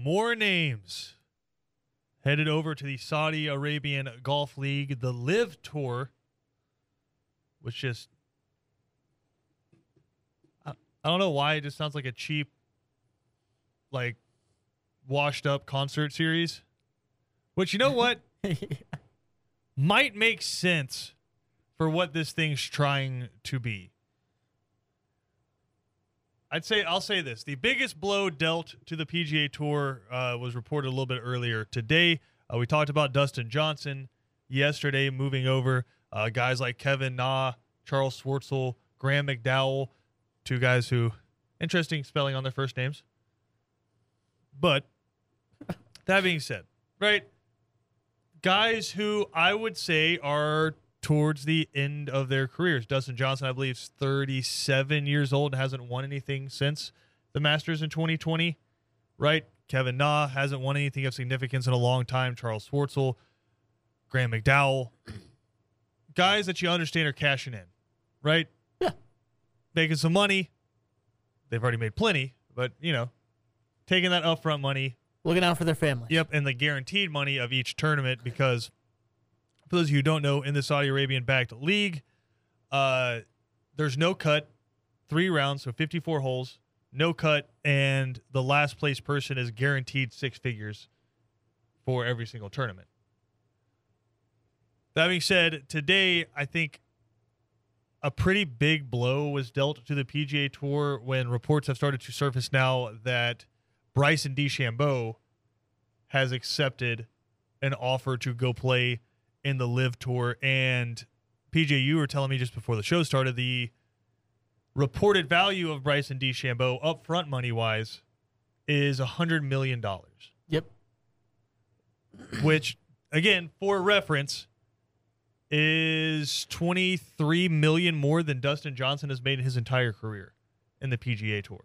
More names headed over to the Saudi Arabian Golf League, the LIV Tour, which just I, I don't know why it just sounds like a cheap, like washed up concert series. Which you know what might make sense for what this thing's trying to be. I'd say I'll say this: the biggest blow dealt to the PGA Tour uh, was reported a little bit earlier today. Uh, we talked about Dustin Johnson yesterday moving over. Uh, guys like Kevin Na, Charl Schwartzel, Graeme McDowell, two guys who interesting spelling on their first names. But that being said, right, guys who I would say are towards the end of their careers. Dustin Johnson, I believe, is 37 years old and hasn't won anything since the Masters in 2020, right? Kevin Na hasn't won anything of significance in a long time. Charl Schwartzel, Graeme McDowell, guys that you understand are cashing in, right? Yeah. Making some money. They've already made plenty, but, you know, taking that upfront money, Looking out for their family. Yep, and the guaranteed money of each tournament because for those of you who don't know, in the Saudi Arabian backed league, uh, there's no cut, three rounds, so 54 holes, no cut, and the last place person is guaranteed six figures for every single tournament. That being said, today I think a pretty big blow was dealt to the PGA Tour when reports have started to surface now that Bryson DeChambeau has accepted an offer to go play in the LIV Tour. And PJ, you were telling me just before the show started the reported value of Bryson DeChambeau upfront money wise is a hundred million dollars. Yep. Which, again, for reference, is twenty three million more than Dustin Johnson has made in his entire career in the PGA Tour.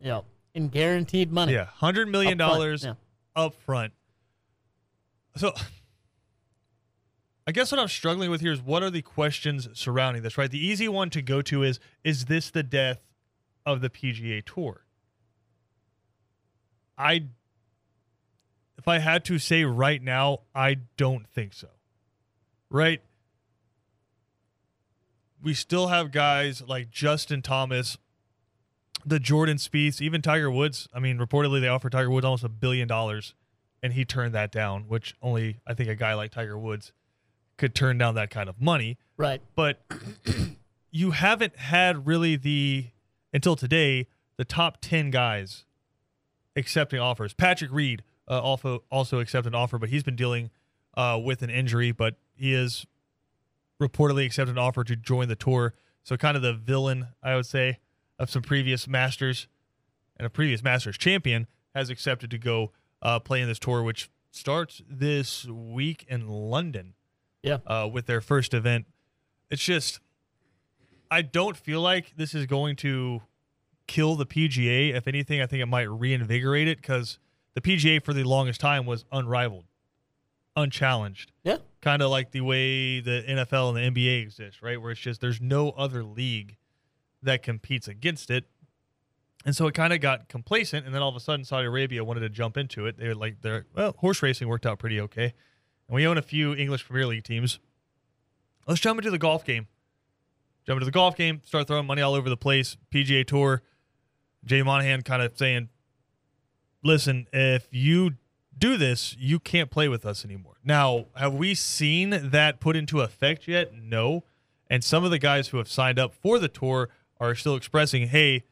Yep. In guaranteed money. Yeah, hundred million dollars Yeah. up front. So I guess what I'm struggling with here is what are the questions surrounding this, right? The easy one to go to is is this the death of the PGA Tour? I if I had to say right now, I don't think so. Right? We still have guys like Justin Thomas, the Jordan Spieth, even Tiger Woods. I mean, reportedly they offered Tiger Woods almost a billion dollars, and he turned that down. Which only I think a guy like Tiger Woods could turn down that kind of money. Right. But you haven't had really the until today the top ten guys accepting offers. Patrick Reed uh, also also accepted an offer, but he's been dealing uh, with an injury, but he is reportedly accepted an offer to join the tour. So kind of the villain, I would say, of some previous Masters and a previous Masters champion has accepted to go uh, play in this tour, which starts this week in London Yeah. uh, with their first event. It's just, I don't feel like this is going to kill the PGA. If anything, I think it might reinvigorate it because the PGA for the longest time was unrivaled, unchallenged Yeah. kind of like the way the NFL and the NBA exist, right? Where it's just there's no other league that competes against it. And so it kind of got complacent, and then all of a sudden Saudi Arabia wanted to jump into it. They were like, "They're well, horse racing worked out pretty okay, and we own a few English Premier League teams. Let's jump into the golf game. Jump into the golf game, start throwing money all over the place. PGA Tour, Jay Monahan kind of saying, "Listen, if you do this, you can't play with us anymore. Now, have we seen that put into effect yet? No. And some of the guys who have signed up for the tour are still expressing, hey,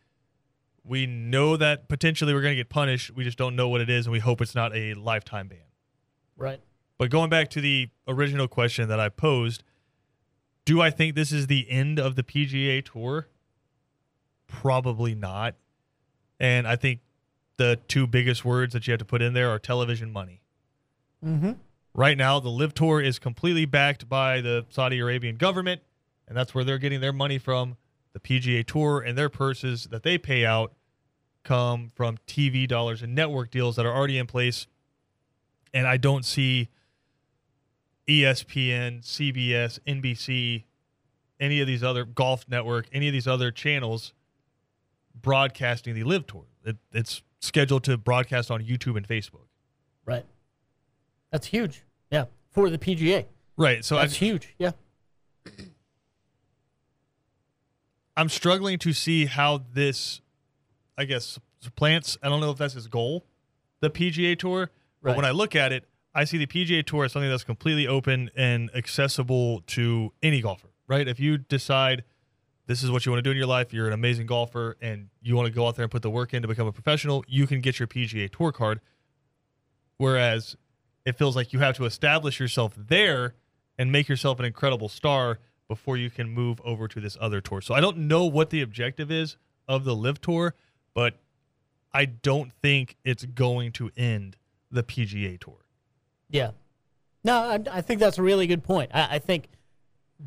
we know that potentially we're going to get punished. We just don't know what it is, and we hope it's not a lifetime ban. Right. But going back to the original question that I posed, do I think this is the end of the PGA Tour? Probably not. And I think the two biggest words that you have to put in there are television money. Mm-hmm. Right now, the LIV Tour is completely backed by the Saudi Arabian government, and that's where they're getting their money from. The PGA Tour and their purses that they pay out come from TV dollars and network deals that are already in place. And I don't see ESPN, CBS, NBC, any of these other golf network, any of these other channels broadcasting the LIV Tour. It, it's scheduled to broadcast on YouTube and Facebook. Right. That's huge. Yeah. For the PGA. Right. So I, That's huge. Yeah. I'm struggling to see how this, I guess, supplants. I don't know if that's his goal, the PGA Tour. But Right. when I look at it, I see the PGA Tour as something that's completely open and accessible to any golfer. Right? If you decide this is what you want to do in your life, you're an amazing golfer, and you want to go out there and put the work in to become a professional, you can get your PGA Tour card. Whereas it feels like you have to establish yourself there and make yourself an incredible star before you can move over to this other tour. So I don't know what the objective is of the LIV Tour, but I don't think it's going to end the PGA Tour. Yeah. No, I, I think that's a really good point. I, I think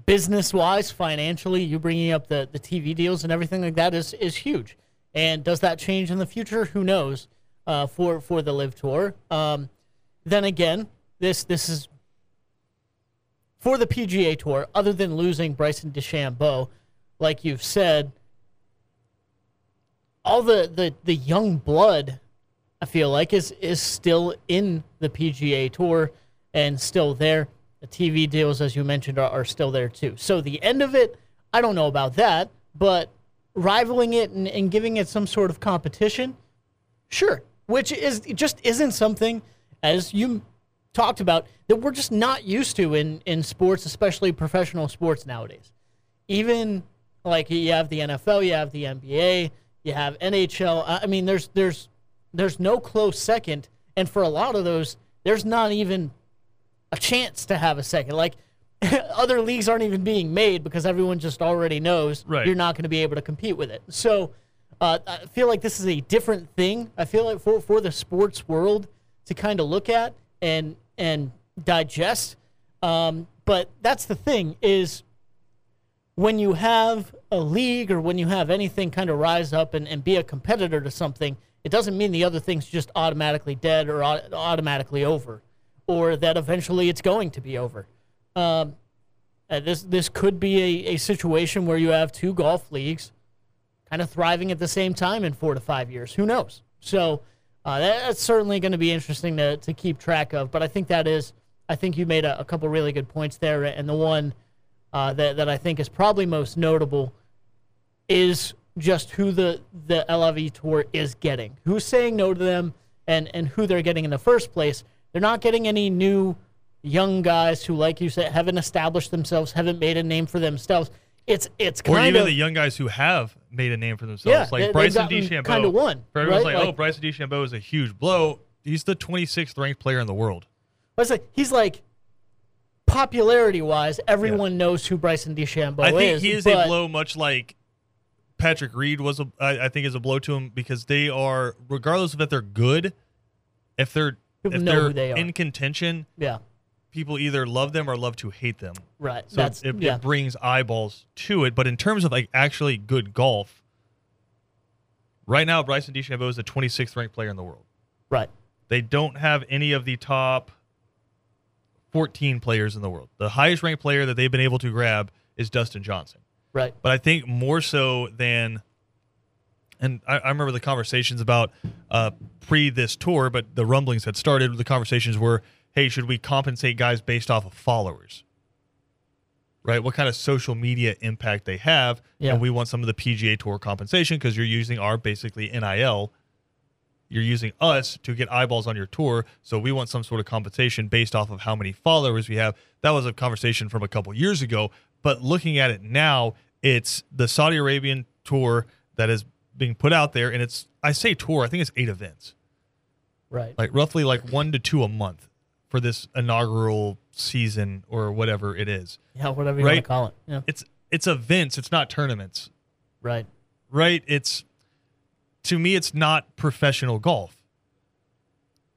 business wise, financially, you bringing up the, the TV deals and everything like that is, is huge. And does that change in the future? Who knows? Uh, for for the LIV Tour. Um, then again, this this is for the PGA Tour. Other than losing Bryson DeChambeau, like you've said, all the, the, the young blood I feel like is is still in the PGA Tour and still there. The TV deals, as you mentioned, are, are still there too. So the end of it, I don't know about that, but rivaling it and, and giving it some sort of competition, sure. Which is just isn't something, as you talked about, that we're just not used to in in sports, especially professional sports nowadays. Even like you have the NFL, you have the NBA, you have NHL. I I mean, there's there's there's no close second, and for a lot of those, there's not even a chance to have a second. Like other leagues aren't even being made because everyone just already knows Right. you're not going to be able to compete with it. So uh, I feel like this is a different thing. I feel like for for the sports world to kind of look at and and digest. Um, but that's the thing is when you have a league or when you have anything kind of rise up and, and be a competitor to something, it doesn't mean the other thing's just automatically dead or au- automatically over, or that eventually it's going to be over. Um, uh, this this could be a, a situation where you have two golf leagues kind of thriving at the same time in four to five years. Who knows? So uh, that, that's certainly going to be interesting to, to keep track of. But I think that is, I think you made a, a couple really good points there. And the one uh, that, that I think is probably most notable is just who the, the LIV Tour is getting. Who's saying no to them and, and who they're getting in the first place. They're not getting any new young guys who, like you said, haven't established themselves, haven't made a name for themselves. It's it's Or kind even of the young guys who have made a name for themselves, Yeah, like they- Bryson DeChambeau. kinda won, For everyone's right? like, oh, Like- Bryson DeChambeau is a huge blow. He's the 26th ranked player in the world. I was like, he's like popularity wise, everyone knows who Bryson DeChambeau I think is. he is a blow, much like Patrick Reed was. A, I, I think is a blow to him because they are, regardless of if they're good, if they're People if know they're who they are. in contention, Yeah, people either love them or love to hate them. right. So That's it, yeah, it brings eyeballs to it. But in terms of like actually good golf, right now Bryson DeChambeau is the 26th ranked player in the world. right. They don't have any of the top 14 players in the world. The highest ranked player that they've been able to grab is Dustin Johnson. Right. But I think more so than, and I, I remember the conversations about uh, pre this tour, but the rumblings had started. The conversations were, hey, should we compensate guys based off of followers? Right? What kind of social media impact they have. Yeah. And we want some of the PGA Tour compensation because you're using our basically NIL. You're using us to get eyeballs on your tour. So we want some sort of compensation based off of how many followers we have. That was a conversation from a couple years ago. But looking at it now, it's the Saudi Arabian tour that is being put out there. And it's, I say tour, I think it's eight events Right. like roughly like one to two a month for this inaugural season or whatever it is. yeah, whatever you want to call it. Yeah. It's it's events, it's not tournaments, Right. right? It's to me it's not professional golf.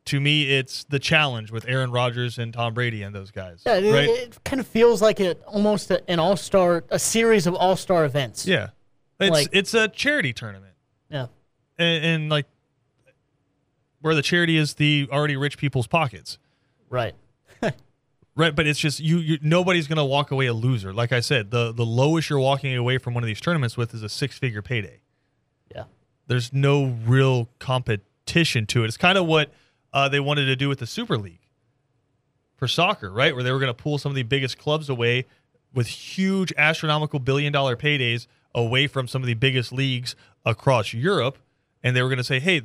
To me it's the challenge with Aaron Rodgers and Tom Brady and those guys. Yeah. It, right? it kind of feels like it almost a, an all star, a series of all star events. yeah. It's Like- it's a charity tournament. Yeah. And, and like where the charity is the already rich people's pockets. Right. Right, but it's just you, you. Nobody's gonna walk away a loser. Like I said, the the lowest you're walking away from one of these tournaments with is a six figure payday. Yeah. There's no real competition to it. It's kind of what uh, they wanted to do with the Super League for soccer, right? Where they were going to pull some of the biggest clubs away with huge astronomical billion dollar paydays away from some of the biggest leagues across Europe. And they were going to say, hey,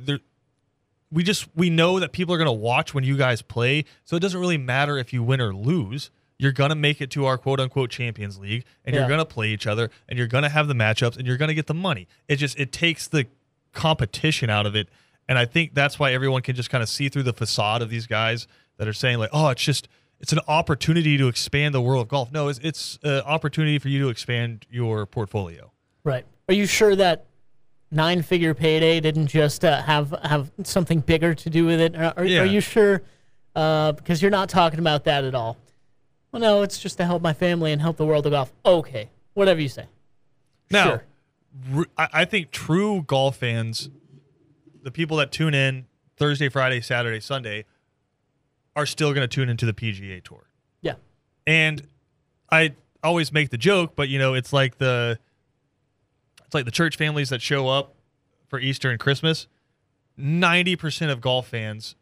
we just we know that people are going to watch when you guys play, so it doesn't really matter if you win or lose. You're going to make it to our quote unquote Champions League, and Yeah. you're going to play each other, and you're going to have the matchups, and you're going to get the money. It just it takes the competition out of it, and I think that's why everyone can just kind of see through the facade of these guys that are saying like, oh, it's just it's an opportunity to expand the world of golf. No, it's it's an opportunity for you to expand your portfolio. Right. Are you sure that nine figure payday didn't just uh, have have something bigger to do with it? Are, are, Yeah. are you sure? Uh, because you're not talking about that at all. Well, no, it's just to help my family and help the world of golf. Okay, whatever you say. Now, Sure. I think true golf fans, the people that tune in Thursday, Friday, Saturday, Sunday, are still going to tune into the PGA Tour. Yeah. And I always make the joke, but you know, it's like the it's like the church families that show up for Easter and Christmas. Ninety percent of golf fans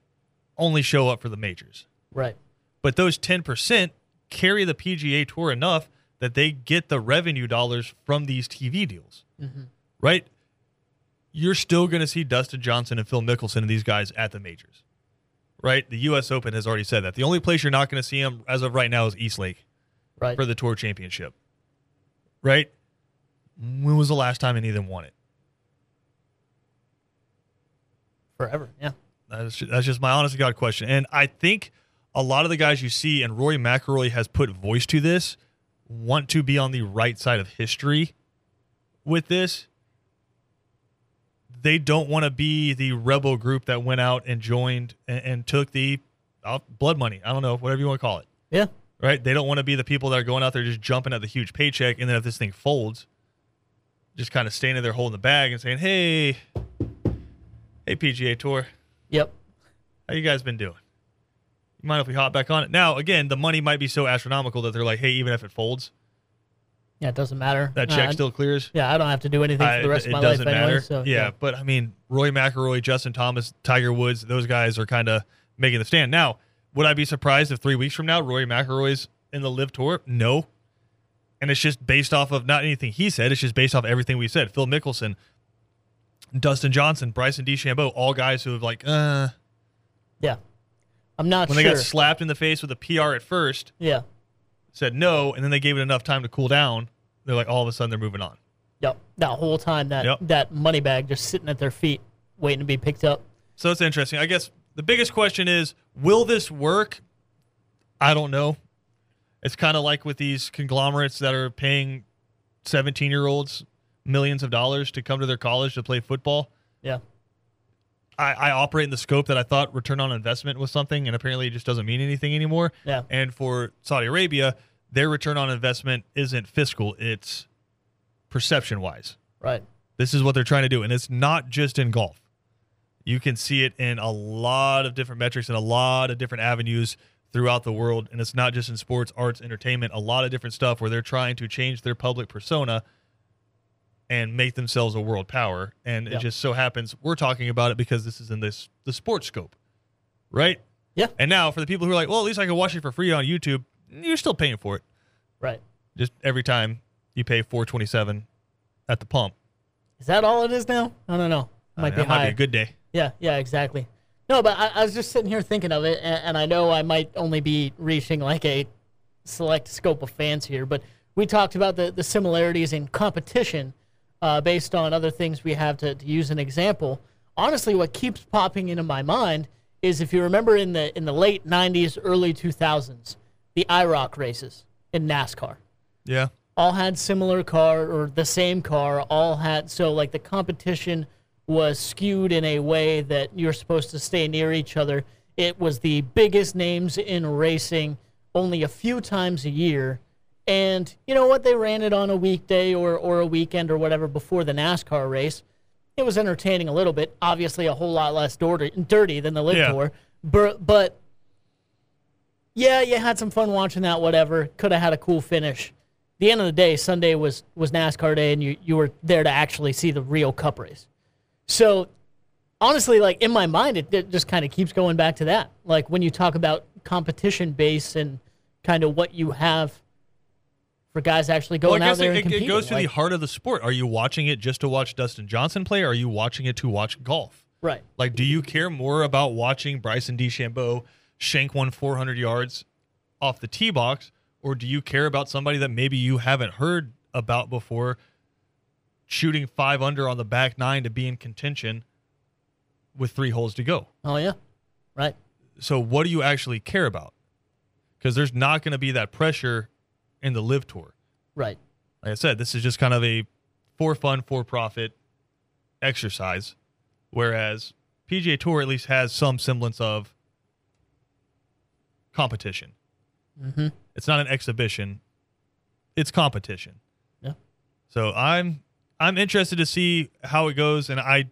only show up for the majors Right. but those 10% carry the PGA Tour enough that they get the revenue dollars from these TV deals, mm-hmm. right? You're still going to see Dustin Johnson and Phil Mickelson and these guys at the majors, right? The U.S. Open has already said that. The only place you're not going to see them as of right now is East Lake Right. for the Tour Championship, right? When was the last time any of them won it? Forever. Yeah. That's just, that's just my honest to God question. And I think a lot of the guys you see, and Rory McIlroy has put voice to this, want to be on the right side of history with this. They don't want to be the rebel group that went out and joined and, and took the uh, blood money. I don't know, whatever you want to call it. Yeah. Right? They don't want to be the people that are going out there just jumping at the huge paycheck. And then if this thing folds, just kind of standing there holding the bag and saying, hey, hey, PGA Tour. Yep. How you guys been doing? You mind if we hop back on it? Now, again, the money might be so astronomical that they're like, hey, even if it folds, Yeah. It doesn't matter. that Uh, check still clears. Yeah. I don't have to do anything I- for the rest of my life doesn't anyway. matter. So yeah, but I mean, Rory McIlroy, Justin Thomas, Tiger Woods, those guys are kind of making the stand. Now, would I be surprised if three weeks from now Rory McIlroy's in the LIV Tour? No. And it's just based off of not anything he said. It's just based off everything we said. Phil Mickelson, Dustin Johnson, Bryson DeChambeau, all guys who have like, uh, Yeah. I'm not when they got slapped in the face with a PR at first, yeah. said no, and then they gave it enough time to cool down. They're like, all of a sudden, they're moving on. Yep. That whole time that Yep. that money bag just sitting at their feet, waiting to be picked up. So it's interesting. I guess the biggest question is, will this work? I don't know. It's kind of like with these conglomerates that are paying 17 year olds millions of dollars to come to their college to play football. Yeah. I, I operate in the scope that I thought return on investment was something, and apparently it just doesn't mean anything anymore. Yeah. And for Saudi Arabia, their return on investment isn't fiscal, it's perception wise. Right. This is what they're trying to do. And it's not just in golf. You can see it in a lot of different metrics and a lot of different avenues throughout the world. And it's not just in sports, arts, entertainment, a lot of different stuff where they're trying to change their public persona and make themselves a world power. And Yeah. it just so happens we're talking about it because this is in this the sports scope. Right? Yeah. And now for the people who are like, well, at least I can watch it for free on YouTube, you're still paying for it. Right. Just every time you pay four twenty seven at the pump. Is that all it is now? I don't know. Uh, Might be that might be a good day. Yeah, yeah, exactly. No, but I, I was just sitting here thinking of it, and, and I know I might only be reaching like a select scope of fans here, but we talked about the, the similarities in competition uh, based on other things we have to, to use an example. Honestly, what keeps popping into my mind is if you remember in the in the late '90s, early 2000s, the IROC races in NASCAR Yeah. all had similar car or the same car all had so like the competition was skewed in a way that you're supposed to stay near each other it was the biggest names in racing only a few times a year and you know what they ran it on a weekday or, or a weekend or whatever before the nascar race it was entertaining a little bit obviously a whole lot less dirty, dirty than the LIV Yeah. tour but, but yeah, you had some fun watching that. Whatever, could have had a cool finish. The end of the day, Sunday was was NASCAR day, and you you were there to actually see the real Cup race. So honestly, like in my mind, it, it just kind of keeps going back to that. Like when you talk about competition base and kind of what you have for guys actually going well, out there it, and competing. it goes to the heart of the sport. Are you watching it just to watch Dustin Johnson play? Or are you watching it to watch golf? right. Like, do you care more about watching Bryson DeChambeau shank one 400 yards off the tee box, or do you care about somebody that maybe you haven't heard about before shooting five under on the back nine to be in contention with three holes to go? Oh yeah. Right. So, what do you actually care about? Because there's not going to be that pressure in the LIV tour. Right. Like I said, this is just kind of a for fun, for profit exercise. Whereas PGA Tour at least has some semblance of competition. Mm-hmm. It's not an exhibition; it's competition. Yeah. So I'm I'm interested to see how it goes, and I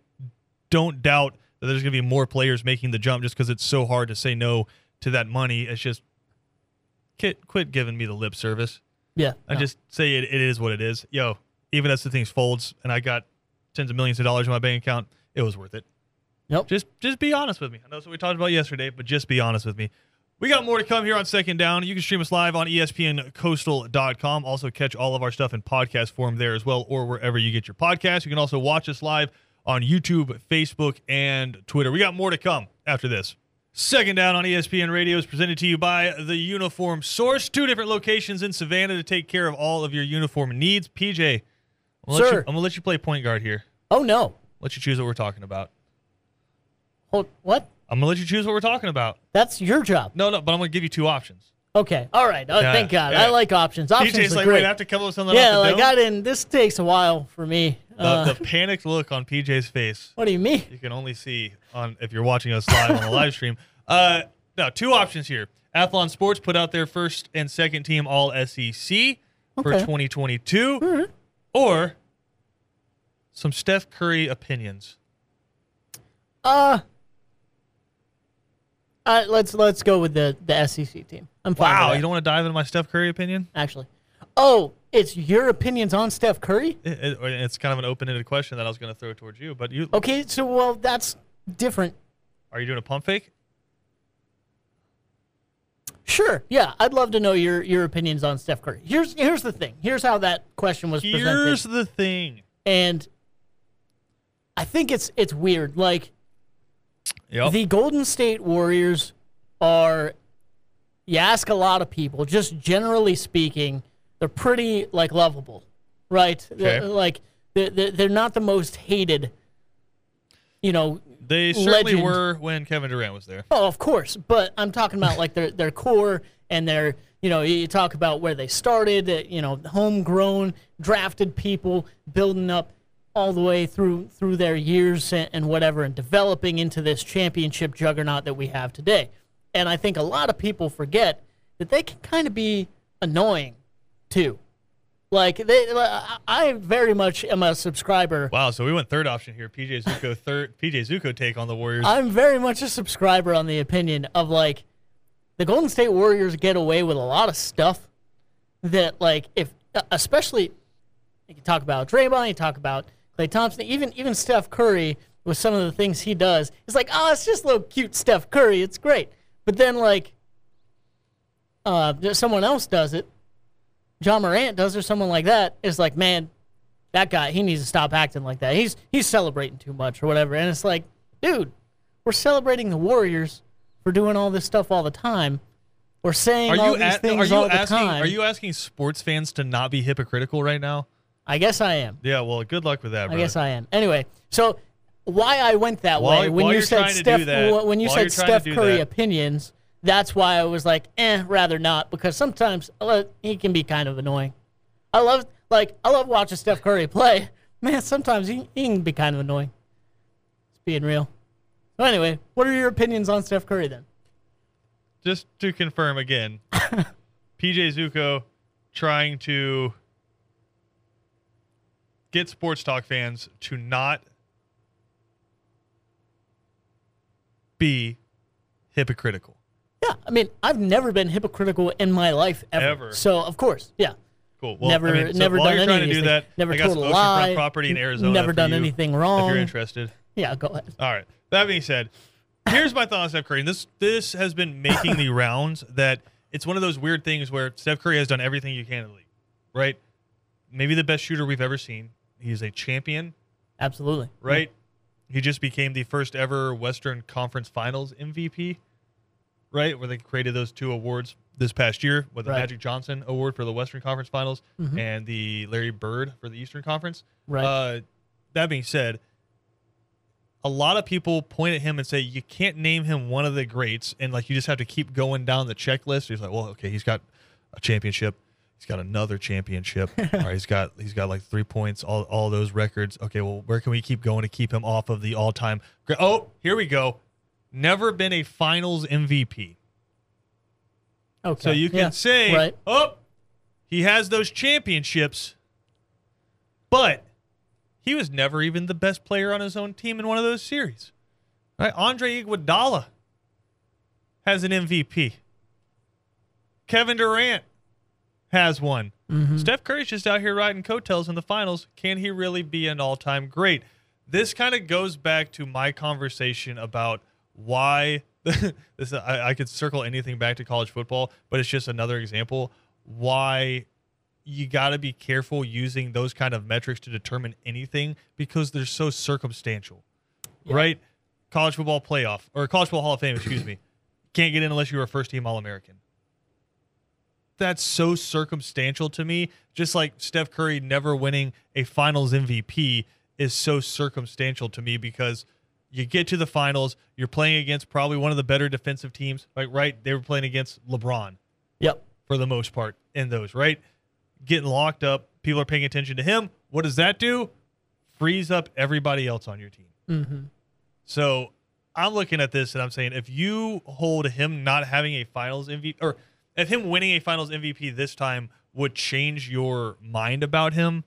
don't doubt that there's going to be more players making the jump just because it's so hard to say no to that money. It's just quit quit giving me the lip service. Yeah. I no. just say it, it is what it is. Yo, even as the things folds and I got tens of millions of dollars in my bank account, it was worth it. Nope. Just just be honest with me. I know that's what we talked about yesterday, but just be honest with me. We got more to come here on Second Down. You can stream us live on ESPNCoastal.com. Also catch all of our stuff in podcast form there as well, or wherever you get your podcasts. You can also watch us live on YouTube, Facebook, and Twitter. We got more to come after this. Second down on ESPN Radio is presented to you by the Uniform Source. Two different locations in Savannah to take care of all of your uniform needs. PJ, I'm gonna, let you, Sir. I'm gonna let you play point guard here. Oh no. Let you choose what we're talking about. Hold, what? I'm gonna let you choose what we're talking about. That's your job. No, no, but I'm gonna give you two options. Okay. All right. Oh, Yeah, thank God. yeah. I like options. Options PJ's are like, great. wait, I have to come up with something yeah, off the like dome? I didn't. This takes a while for me. The, Uh, the panicked look on PJ's face. what do you mean? You can only see on if you're watching us live on the live stream. Uh, no, two options here. Athlon Sports put out their first and second team All SEC for Okay. 2022, or some Steph Curry opinions. Uh, uh, let's let's go with the the SEC team. I'm fine. Wow, with you don't want to dive into my Steph Curry opinion? actually. Oh, it's your opinions on Steph Curry? It- it- it's kind of an open-ended question that I was going to throw towards you. But you, Okay, so well, that's different. are you doing a pump fake? Sure. Yeah, I'd love to know your your opinions on Steph Curry. Here's here's the thing. Here's how that question was presented. Here's the thing. and I think it's it's weird. Like Yep. the Golden State Warriors are you ask a lot of people, just generally speaking, they're pretty like lovable, right? They're, like they're, they're not the most hated, you know. they certainly legend. were when Kevin Durant was there. Oh, of course, but I'm talking about like their their core and their you know you talk about where they started, you know, homegrown, drafted people building up all the way through through their years and, and whatever, and developing into this championship juggernaut that we have today. And I think a lot of people forget that they can kind of be annoying too. Like they, I very much am a subscriber Wow, so we went third option here. PJ Zuko third. PJ Zuko take on the Warriors. I'm very much a subscriber on the opinion of like the Golden State Warriors get away with a lot of stuff that like if especially you can talk about Draymond, you talk about Klay Thompson, even even Steph Curry with some of the things he does. It's like, oh, it's just little cute Steph Curry. It's great. But then like uh someone else does it. Ja Morant does or someone like that is like, man, that guy, he needs to stop acting like that. He's he's celebrating too much or whatever. And it's like, dude, we're celebrating the Warriors for doing all this stuff all the time. We're saying are all you these a- are things you all the asking time. are you asking sports fans to not be hypocritical right now? I guess I am. Yeah, well, good luck with that, man. I guess I am. Anyway, so why I went that While- way when while you you're said trying to do Steph that- when you while said you're trying to Steph do Curry that- opinions, that's why I was like, eh, rather not because sometimes uh, he can be kind of annoying. I love like I love watching Steph Curry play. Man, sometimes he, he can be kind of annoying. It's being real. So anyway, what are your opinions on Steph Curry then? Just to confirm again, PJ Zuko trying to get sports talk fans to not be hypocritical. Yeah, I mean, I've never been hypocritical in my life ever. Ever. So of course, yeah. Cool. Well, Never- I mean, so never done you're trying to do that, Never I got told a lie, property in Arizona. never done you anything wrong. If you're interested, Yeah, go ahead. All right. That being said, here's my thought on Steph Curry. And this this has been making the rounds that it's one of those weird things where Steph Curry has done everything you can in the league, right? Maybe the best shooter we've ever seen. He's a champion, Absolutely. right? He just became the first ever Western Conference Finals MVP, right? Where they created those two awards this past year with the Right. Magic Johnson Award for the Western Conference Finals Mhm. and the Larry Bird for the Eastern Conference. Right. Uh, that being said, a lot of people point at him and say you can't name him one of the greats, and like you just have to keep going down the checklist. He's like, well, okay, he's got a championship, he's got another championship, all right, he's got he's got like three points, all all those records. Okay, well, where can we keep going to keep him off of the all time? Oh, here we go. Never been a Finals MVP. okay. So you can Yeah. say, Right. oh, he has those championships, but he was never even the best player on his own team in one of those series. Right? Andre Iguodala has an MVP. Kevin Durant has one. Mm-hmm. Steph Curry's just out here riding coattails in the finals. Can he really be an all-time great? This kind of goes back to my conversation about why this. I, I could circle anything back to college football, but it's just another example why you got to be careful using those kind of metrics to determine anything because they're so circumstantial, right? College football playoff or college football Hall of Fame, excuse me, can't get in unless you're a first-team All-American that's so circumstantial to me. Just like Steph Curry never winning a finals MVP is so circumstantial to me because you get to the finals, you're playing against probably one of the better defensive teams. Like right, they were playing against LeBron Yep. for the most part in those, right? Getting locked up, people are paying attention to him. What does that do? Frees up everybody else on your team. Mm-hmm. So I'm looking at this and I'm saying if you hold him not having a finals MVP or if him winning a finals MVP this time would change your mind about him,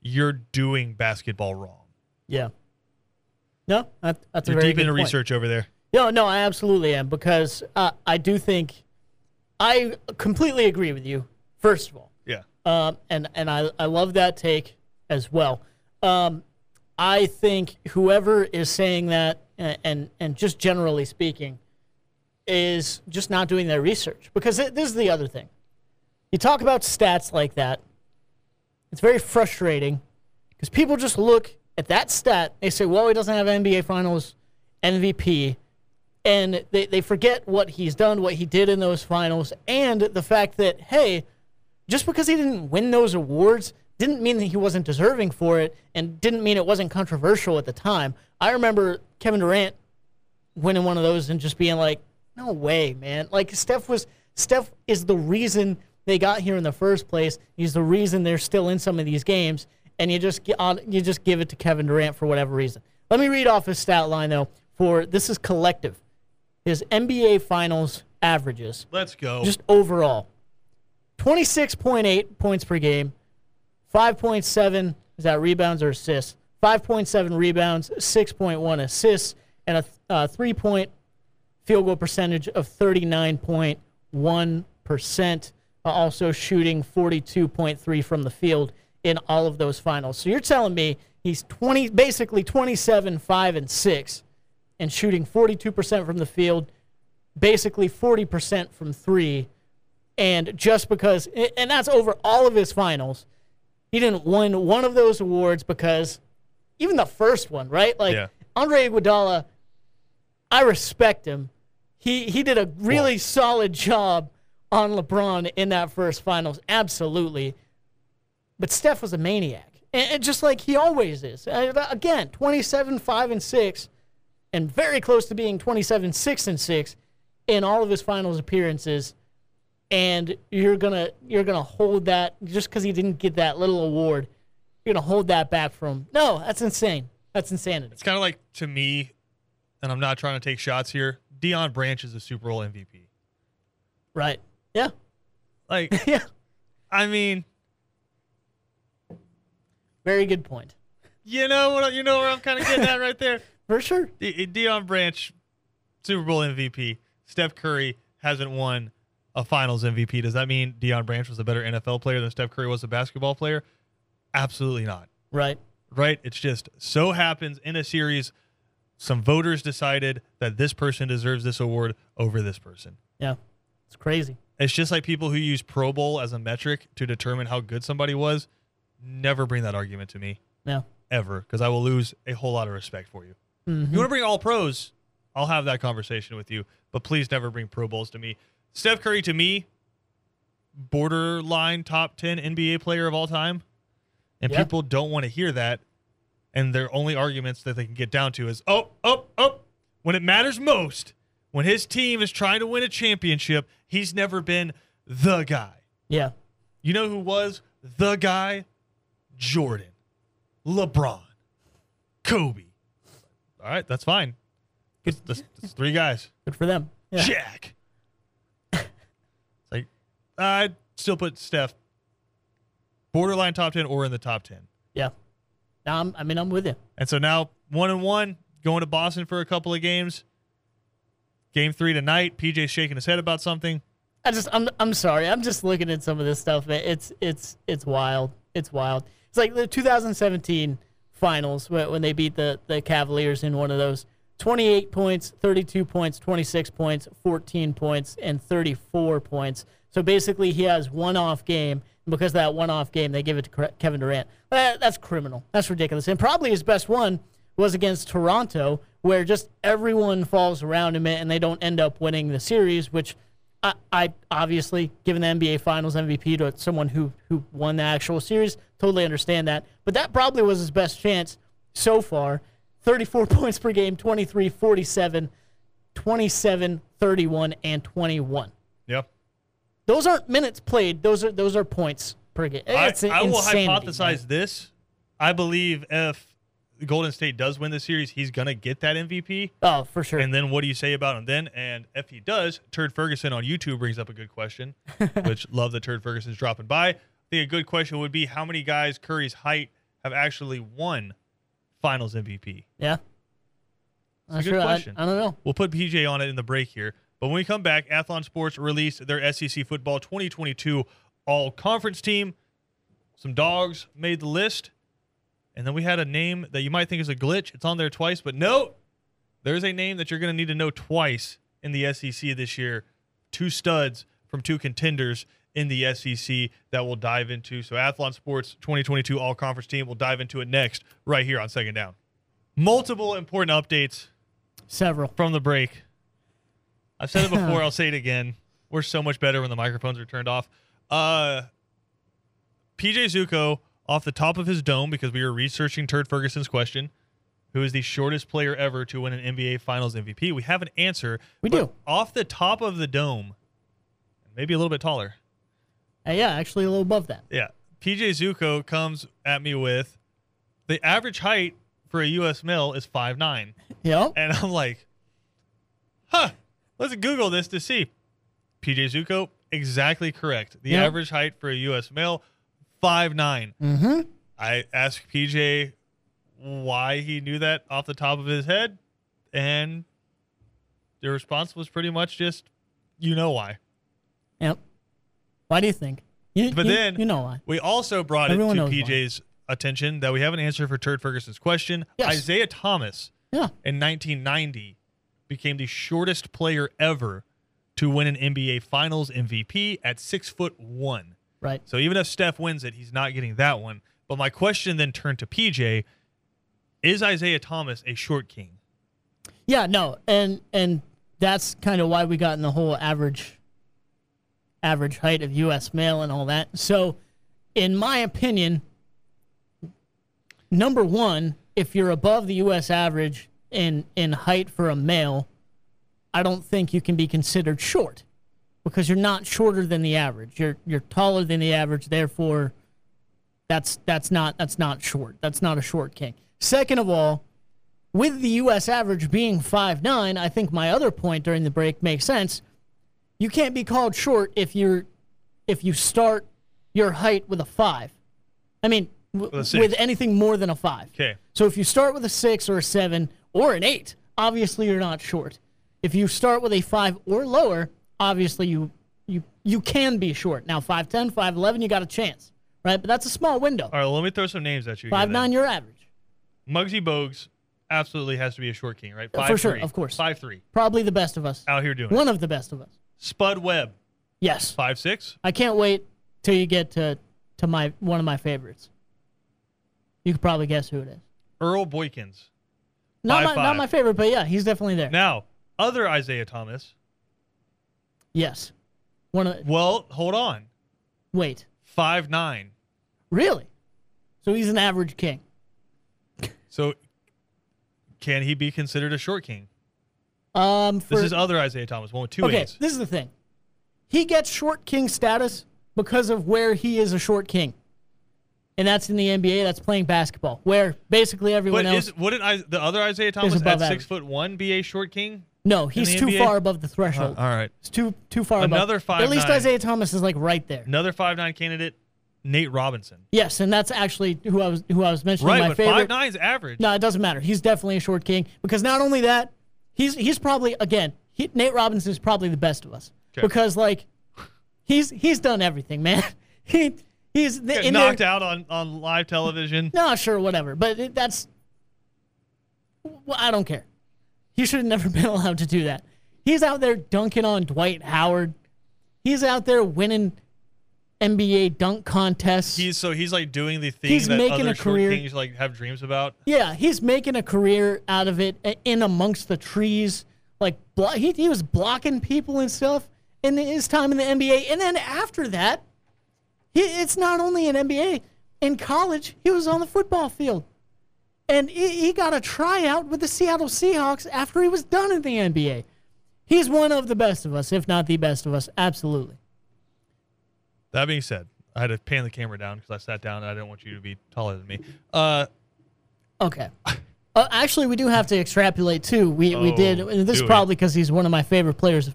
you're doing basketball wrong. Yeah. No, that, that's a You're very deep into point. research over there. No, no, I absolutely am because uh, I do think I completely agree with you. First of all, Yeah. um, and and I I love that take as well. Um, I think whoever is saying that, and and, and just generally speaking, is just not doing their research because it, this is the other thing. You talk about stats like that. It's very frustrating because people just look at that stat. They say, "Well, he doesn't have NBA Finals MVP," and they, they forget what he's done, what he did in those finals, and the fact that hey, just because he didn't win those awards didn't mean that he wasn't deserving for it, and didn't mean it wasn't controversial at the time. I remember Kevin Durant winning one of those and just being like, "No way, man!" Like Steph was Steph is the reason they got here in the first place. He's the reason they're still in some of these games, and you just you just give it to Kevin Durant for whatever reason. Let me read off his stat line though. For this is collective, his NBA Finals averages Let's go. just overall 26.8 points per game 5.7 is that rebounds or assists 5.7 rebounds 6.1 assists and a uh, three point field goal percentage of 39.1% uh, also shooting 42.3 from the field in all of those finals so you're telling me he's 20 basically 27 5 and 6 and shooting 42% from the field basically 40% from three. And just because, and that's over all of his finals, he didn't win one of those awards because even the first one, right? Like Yeah. Andre Iguodala, I respect him. He he did a really solid job on LeBron in that first finals, absolutely. But Steph was a maniac, and, and just like he always is. Uh, Again, 27, 5, and 6 and very close to being 27 6 and 6 in all of his finals appearances and you're going to you're going to hold that just cuz he didn't get that little award you're going to hold that back from him no that's insane that's insanity it's kind of like to me, and I'm not trying to take shots here. Deion Branch is a Super Bowl MVP. right yeah Like, yeah I mean, very good point you know what? You know where I'm kind of getting at right there. for sure De- Deion Branch, Super Bowl MVP. Steph Curry hasn't won a Finals MVP. Does that mean Deion Branch was a better NFL player than Steph Curry was a basketball player? Absolutely not. right Right? It's just so happens in a series. Some voters decided that this person deserves this award over this person. Yeah, it's crazy. It's just like people who use Pro Bowl as a metric to determine how good somebody was. Never bring that argument to me Yeah. ever, because I will lose a whole lot of respect for you. Mhm. You want to bring all pros? I'll have that conversation with you, but please never bring Pro Bowls to me. Steph Curry to me, borderline top 10 NBA player of all time. And Yeah. people don't want to hear that. And their only arguments that they can get down to is, oh, oh, oh, when it matters most, when his team is trying to win a championship, he's never been the guy. Yeah. You know who was the guy? Jordan, LeBron, Kobe. All right, that's fine. That's- that's three guys. Good for them. Yeah. Jack. it's like I'd still put Steph borderline top ten or in the top ten. Yeah. Now I'm, I mean, I'm with you. And so now one and one, going to Boston for a couple of games. Game three tonight. PJ's shaking his head about something. I just I'm I'm sorry. I'm just looking at some of this stuff. man. It's it's it's wild. It's wild. It's like the 2017 finals when, when they beat the the Cavaliers in one of those. 28 points, 32 points, 26 points, 14 points, and 34 points. So basically, he has one off game. And because of that one off game, they give it to Kevin Durant. That, that's criminal. That's ridiculous. And probably his best one was against Toronto, where just everyone falls around him and they don't end up winning the series, which I, I obviously, given the NBA Finals MVP to someone who who won the actual series, totally understand that. But that probably was his best chance so far. 34 points per game, 23, 47, 27, 31, and 21. Yep. Those aren't minutes played. Those are those are points per game. I, It's I will hypothesize man. this. I believe if Golden State does win the series, he's gonna get that MVP. Oh, for sure. And then what do you say about him then? And if he does, Turd Ferguson on YouTube brings up a good question, which love that Turd Ferguson's dropping by. I think a good question would be how many guys Curry's height have actually won Finals MVP? yeah. that's a good sure. I, question. I don't know. We'll put PJ on it in the break here. But when we come back, Athlon Sports released their SEC Football 2022 All Conference team. Some dogs made the list. And then we had a name that you might think is a glitch. It's on there twice, but no, there's a name that you're going to need to know twice in the SEC this year. Two studs from two contenders in the SEC that we'll dive into. So, Athlon Sports 2022 All Conference team, we'll dive into it next, right here on Second Down. Multiple important updates Several. from the break. I've said it before. I'll say it again. We're so much better when the microphones are turned off. Uh, PJ Zuko off the top of his dome because we were researching Turd Ferguson's question, who is the shortest player ever to win an NBA Finals MVP. We have an answer. We do. Off the top of the dome, maybe a little bit taller. Uh, yeah, actually a little above that. Yeah. PJ Zuko comes at me with the average height for a U.S. male is five nine. Yep. And I'm like, huh, let's Google this to see. PJ Zuko, exactly correct. The Yeah. average height for a U.S. male, five nine. Mm-hmm. I asked PJ why he knew that off the top of his head, and the response was pretty much just, you know why. Yep. Why do you think? You, But you- then you know why. We also brought Everyone it to why. PJ's attention that we have an answer for Turd Ferguson's question. Yes. Isiah Thomas Yeah. in 1990 became the shortest player ever to win an NBA Finals MVP at six foot one. Right. So even if Steph wins it, he's not getting that one. But my question then turned to PJ: Is Isiah Thomas a short king? Yeah, no, and and that's kind of why we got in the whole average average height of U.S. male and all that. So, in my opinion, number one, if you're above the U.S. average in in height for a male, I don't think you can be considered short because you're not shorter than the average. You're you're taller than the average, therefore. That's that's not that's not short. That's not a short king. Second of all, with the U.S. average being five nine, I think my other point during the break makes sense. You can't be called short if you're if you start your height with a five. I mean, w- With anything more than a five. Okay. So if you start with a six or a seven or an eight, obviously you're not short. If you start with a five or lower, obviously you you you can be short. Now 5'10", 5'11", you got a chance, right? But that's a small window. All right, let me throw some names at you. here Five then. nine, you're average. Muggsy Bogues absolutely has to be a short king, right? Uh, for sure, of course. Five three. Probably the best of us. Out here doing it. One of the best of us. Spud Webb, Yes. five six. I can't wait till you get to to my one of my favorites. You could probably guess who it is. Earl Boykins. Not Five, my not my favorite, but yeah, he's definitely there. Now, other Isaiah Thomas. yes. One of Well, hold on. wait. Five nine. Really? So he's an average king. So can he be considered a short king? Um for This is other Isaiah Thomas, one with two Okay, this is the thing. He gets short king status because of where he is a short king. And that's in the NBA, that's playing basketball, where basically everyone But else is wouldn't I, the other Isiah Thomas at average. six foot one be a short king? No, he's too NBA? far above the threshold. all right. It's too too far Another above. At least 5'9". Isaiah Thomas is like right there. Another five nine candidate, Nate Robinson. Yes, and that's actually who I was who I was mentioning Right, my but favorite. five nine's average. No, it doesn't matter. He's definitely a short king because not only that, he's he's probably again he, Nate Robinson is probably the best of us Okay. because like he's he's done everything, man. He he's the, knocked there, out on, on live television. No, sure, whatever, but it, that's well, I don't care. He should have never been allowed to do that. He's out there dunking on Dwight Howard. He's out there winning NBA dunk contests. He's so he's like doing the thing He's that making other a career. kings like have dreams about. Yeah, he's making a career out of it in amongst the trees. Like blo- he, he was blocking people and stuff in his time in the NBA, and then after that, he, it's not only in NBA. In college, he was on the football field, and he, he got a tryout with the Seattle Seahawks after he was done in the NBA. He's one of the best of us, if not the best of us. Absolutely. That being said, I had to pan the camera down because I sat down and I didn't want you to be taller than me. Uh, Okay. Uh, actually, we do have to extrapolate too. We we Oh, did. and This is probably because he's one of my favorite players,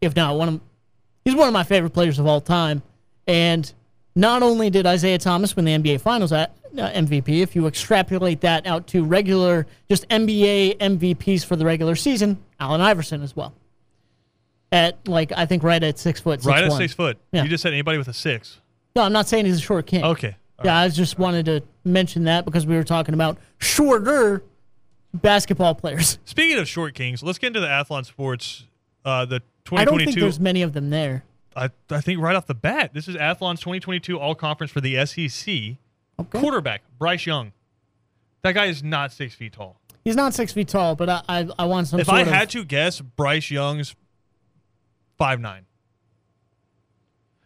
if not one of. He's one of my favorite players of all time, and not only did Isiah Thomas win the NBA Finals at MVP, if you extrapolate that out to regular, just NBA MVPs for the regular season, Allen Iverson as well. At like I think right at six foot. Six right at one. six foot. Yeah. You just said anybody with a six. No, I'm not saying he's a short king. Okay. All Yeah, I just wanted to mention that because we were talking about shorter basketball players. Speaking of short kings, let's get into the Athlon Sports. Uh, the I don't think 2022. there's many of them there. I, I think right off the bat, this is Athlon's 2022 All Conference for the SEC. Okay. Quarterback Bryce Young. That guy is not six feet tall. He's not six feet tall, but I I, I want some If I of. had to guess, Bryce Young's five nine.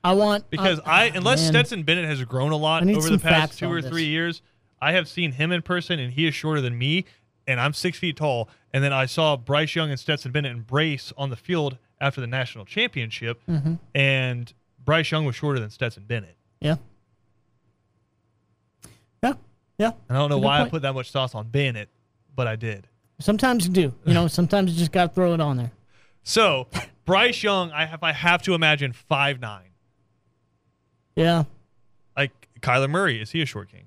I want Because uh, I, unless man. Stetson Bennett has grown a lot over the past two or this. three years, I have seen him in person, and he is shorter than me, and I'm six feet tall. And then I saw Bryce Young and Stetson Bennett embrace on the field after the national championship, Mm-hmm. and Bryce Young was shorter than Stetson Bennett. Yeah. Yeah. Yeah. And I don't know why I put that much sauce on Bennett, but I did. Sometimes you do. You know, sometimes you just got to throw it on there. So Bryce Young, I have I have to imagine five nine. Yeah. Like Kyler Murray, is he a short king?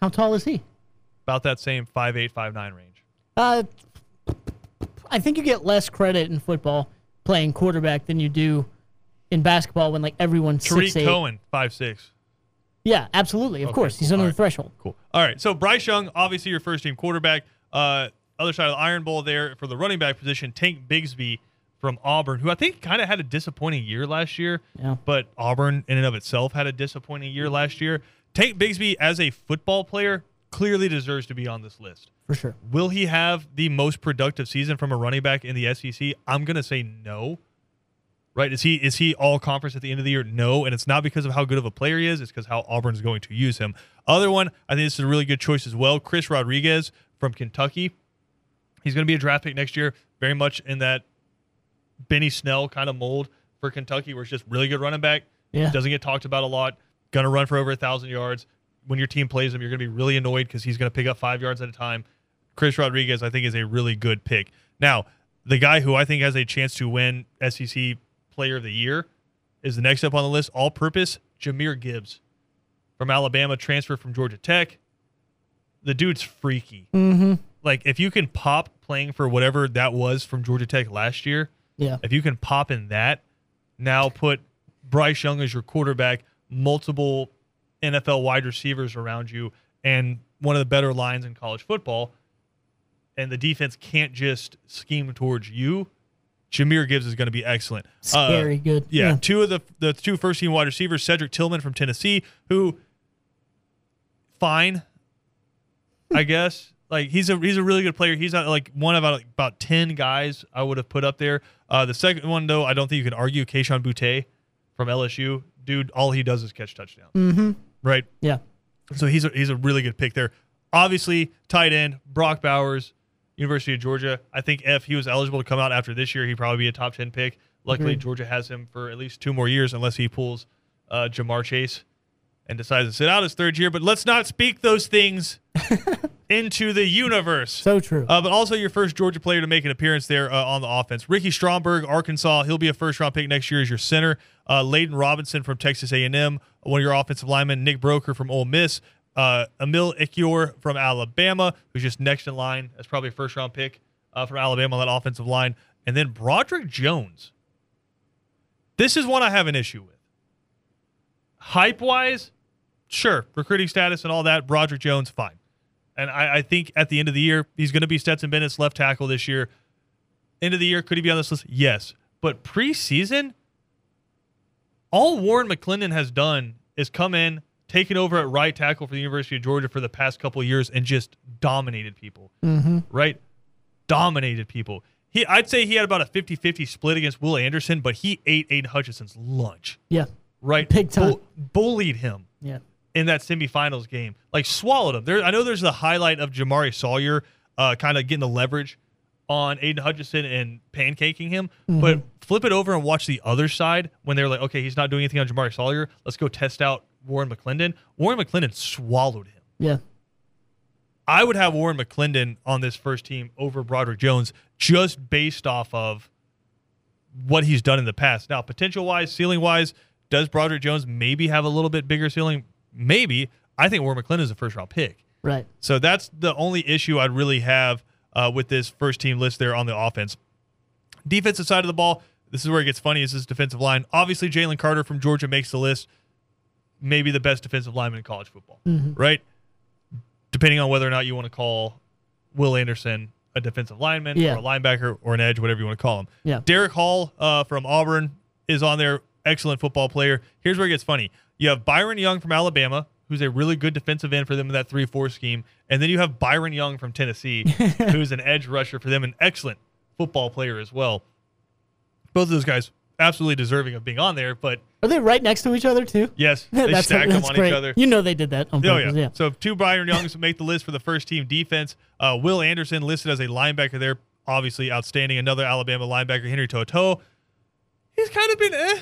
How tall is he? About that same five eight five nine range. Uh, I think you get less credit in football playing quarterback than you do in basketball when like everyone's Tarik six eight. Cohen, five six. Yeah, absolutely. Of Okay, course, he's under the threshold. Cool. All right. So Bryce Young, obviously your first team quarterback. Uh, other side of the Iron Bowl there for the running back position, Tank Bigsby from Auburn, who I think kind of had a disappointing year last year. Yeah. But Auburn in and of itself had a disappointing year last year. Tank Bigsby as a football player clearly deserves to be on this list. For sure. Will he have the most productive season from a running back in the SEC? I'm gonna say no. Right? Is he is he all conference at the end of the year? No, and it's not because of how good of a player he is. It's because how Auburn's going to use him. Other one, I think this is a really good choice as well. Chris Rodriguez from Kentucky. He's going to be a draft pick next year. Very much in that Benny Snell kind of mold for Kentucky, where it's just really good running back. Yeah. Doesn't get talked about a lot. Going to run for over a thousand yards. When your team plays him, you're going to be really annoyed because he's going to pick up five yards at a time. Chris Rodriguez, I think, is a really good pick. Now, the guy who I think has a chance to win SEC Player of the Year is the next up on the list. All purpose, Jahmyr Gibbs from Alabama, transfer from Georgia Tech. The dude's freaky. Mm-hmm. Like, if you can pop playing for whatever that was from Georgia Tech last year, Yeah. if you can pop in that, now put Bryce Young as your quarterback, multiple NFL wide receivers around you, and one of the better lines in college football. and the defense can't just scheme towards you, Jahmyr Gibbs is going to be excellent. Uh, good. yeah, two of the the two first team wide receivers, Cedric Tillman from Tennessee, who fine, I guess. Like he's a he's a really good player. He's not like one of about about ten guys I would have put up there. Uh, the second one though, I don't think you can argue. Kayshon Boutte from LSU, dude, all he does is catch touchdowns. Mm-hmm. Right. Yeah. So he's a, he's a really good pick there. Obviously, tight end Brock Bowers, University of Georgia. I think if he was eligible to come out after this year, he'd probably be a top ten pick. Luckily, Agreed. Georgia has him for at least two more years, unless he pulls uh, Ja'Marr Chase and decides to sit out his third year. But let's not speak those things into the universe. So true. Uh, but also your first Georgia player to make an appearance there uh, on the offense. Ricky Stromberg, Arkansas. He'll be a first round pick next year as your center. Uh, Layden Robinson from Texas A&M, one of your offensive linemen. Nick Broeker from Ole Miss. Uh, Emil Ekiyor from Alabama, who's just next in line. That's probably a first round pick uh, from Alabama on that offensive line. And then Broderick Jones. This is one I have an issue with. Hype wise, sure, recruiting status and all that. Broderick Jones, fine. And I, I think at the end of the year, he's going to be Stetson Bennett's left tackle this year. End of the year, could he be on this list? Yes. But preseason, all Warren McClendon has done is come in, taken over at right tackle for the University of Georgia for the past couple of years, and just dominated people. mm-hmm. Right? Dominated people. He, I'd say he had about a 50 50 split against Will Anderson, but he ate Aidan Hutchinson's lunch. Yeah. Right? Big time. Bull- bullied him Yeah. in that semifinals game. Like swallowed him. There, I know there's the highlight of Jamaree Salyer uh, kind of getting the leverage on Aiden Hutchinson and pancaking him, but flip it over and watch the other side when they're like, okay, he's not doing anything on Jamaree Salyer. Let's go test out Warren McClendon. Warren McClendon swallowed him. Yeah. I would have Warren McClendon on this first team over Broderick Jones just based off of what he's done in the past. Now, potential wise, ceiling wise, does Broderick Jones maybe have a little bit bigger ceiling? Maybe. I think Warren McClendon is a first round pick. Right. So that's the only issue I'd really have uh, with this first team list there on the offense. Defensive side of the ball, this is where it gets funny. Is this defensive line? Obviously, Jalen Carter from Georgia makes the list. Maybe the best defensive lineman in college football, right? Depending on whether or not you want to call Will Anderson a defensive lineman Yeah. or a linebacker or an edge, whatever you want to call him. Yeah. Derick Hall uh, from Auburn is on there. Excellent football player. Here's where it gets funny. You have Byron Young from Alabama, who's a really good defensive end for them in that 3 4 scheme. And then you have Byron Young from Tennessee, who's an edge rusher for them, an excellent football player as well. Both of those guys absolutely deserving of being on there, but Are they right next to each other too? yes, they that's stack them that's on great. each other. You know they did that on Oh yeah. yeah. So two Byron Youngs make the list for the first team defense. Uh, Will Anderson listed as a linebacker there, obviously outstanding. Another Alabama linebacker, Henry To'oTo'o. He's kind of been eh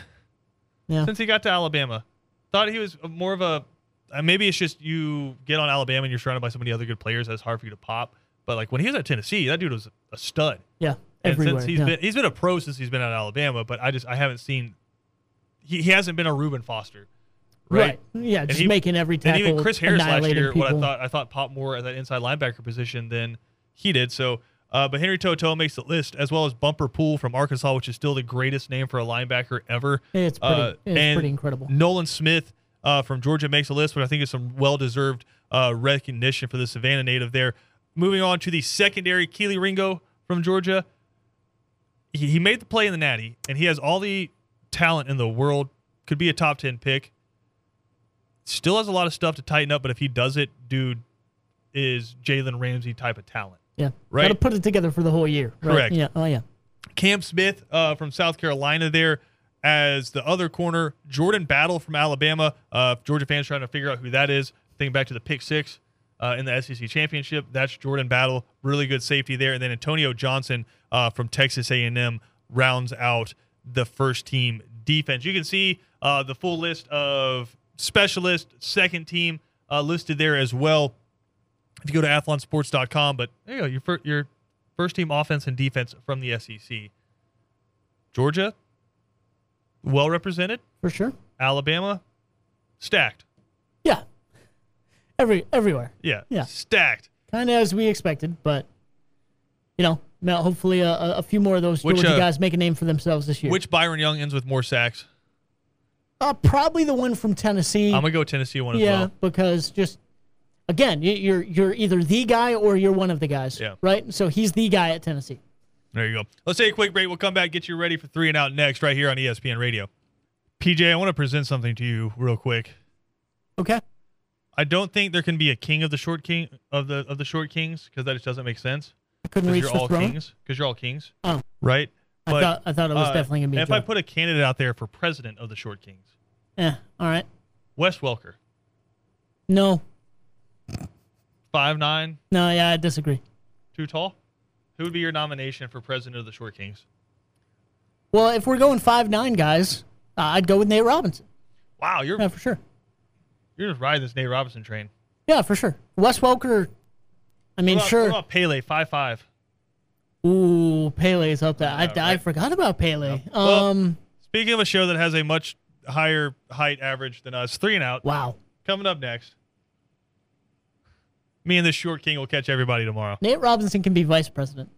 Yeah. since he got to Alabama. Thought he was more of a. Uh, maybe it's just you get on Alabama and you're surrounded by so many other good players. That's hard for you to pop. But like when he was at Tennessee, that dude was a stud. Yeah. And since he's yeah. been he's been a pro since he's been at Alabama, but I just I haven't seen. He, he hasn't been a Reuben Foster, right? Yeah. Just he- making every tackle. And even Chris Harris last year, what I thought I thought popped more at that inside linebacker position than he did. So, uh, but Henry To'oTo'o makes the list as well as Bumper Pool from Arkansas, which is still the greatest name for a linebacker ever. It's pretty. Uh, it's pretty incredible. Nolan Smith uh, from Georgia makes a list, but I think it's some well-deserved uh, recognition for the Savannah native there. Moving on to the secondary, Kelee Ringo from Georgia. He, he made the play in the Natty, and he has all the talent in the world. Could be a top ten pick. Still has a lot of stuff to tighten up, but if he does it, dude is Jalen Ramsey type of talent. Yeah. right? Got to put it together for the whole year. Right? Correct. Yeah. Oh yeah. Cam Smith uh, from South Carolina there as the other corner. Jordan Battle from Alabama. Uh, Georgia fans trying to figure out who that is. Thinking back to the pick six uh, in the SEC championship. That's Jordan Battle. Really good safety there. And then Antonio Johnson uh, from Texas A&M rounds out the first team defense. You can see uh, the full list of specialists, second team uh, listed there as well. If you go to athlonsports.com, but there you go, your, fir- your first team offense and defense from the SEC. Georgia, well represented. For sure. Alabama, stacked. Yeah. Every everywhere. Yeah, Yeah. stacked. Kind of as we expected, but you know, now hopefully a, a a few more of those Which, Georgia uh, guys make a name for themselves this year. Which Byron Young ends with more sacks? uh, probably the one from Tennessee. I'm gonna go Tennessee one as yeah, well. because just again, you- you're you're either the guy or you're one of the guys. Yeah. Right. So he's the guy at Tennessee. There you go. Let's take a quick break. We'll come back, get you ready for three and out next, right here on ESPN Radio. PJ, I want to present something to you real quick. Okay. I don't think there can be a king of the short king of the of the short kings because that just doesn't make sense. I couldn't Because reach you're the all throne. kings. Because you're all kings, Oh, right? I thought I thought it was uh, definitely gonna be. a If I joke. put a candidate out there for president of the short kings, yeah. All right. Wes Welker, No. five nine, No. Yeah, I disagree. too tall. Who would be your nomination for president of the short kings? Well, if we're going five nine guys, uh, I'd go with Nate Robinson. Wow, you're Yeah, for sure. you're just riding this Nate Robinson train. Yeah, for sure. Wes Welker. I mean, about, sure. What about Pele, five five? Ooh, Pele's up there. I, Yeah, I right. forgot about Pele. Well- Um. Speaking of a show that has a much higher height average than us, three and out. Wow. Coming up next. Me and the short king will catch everybody tomorrow. Nate Robinson can be vice president.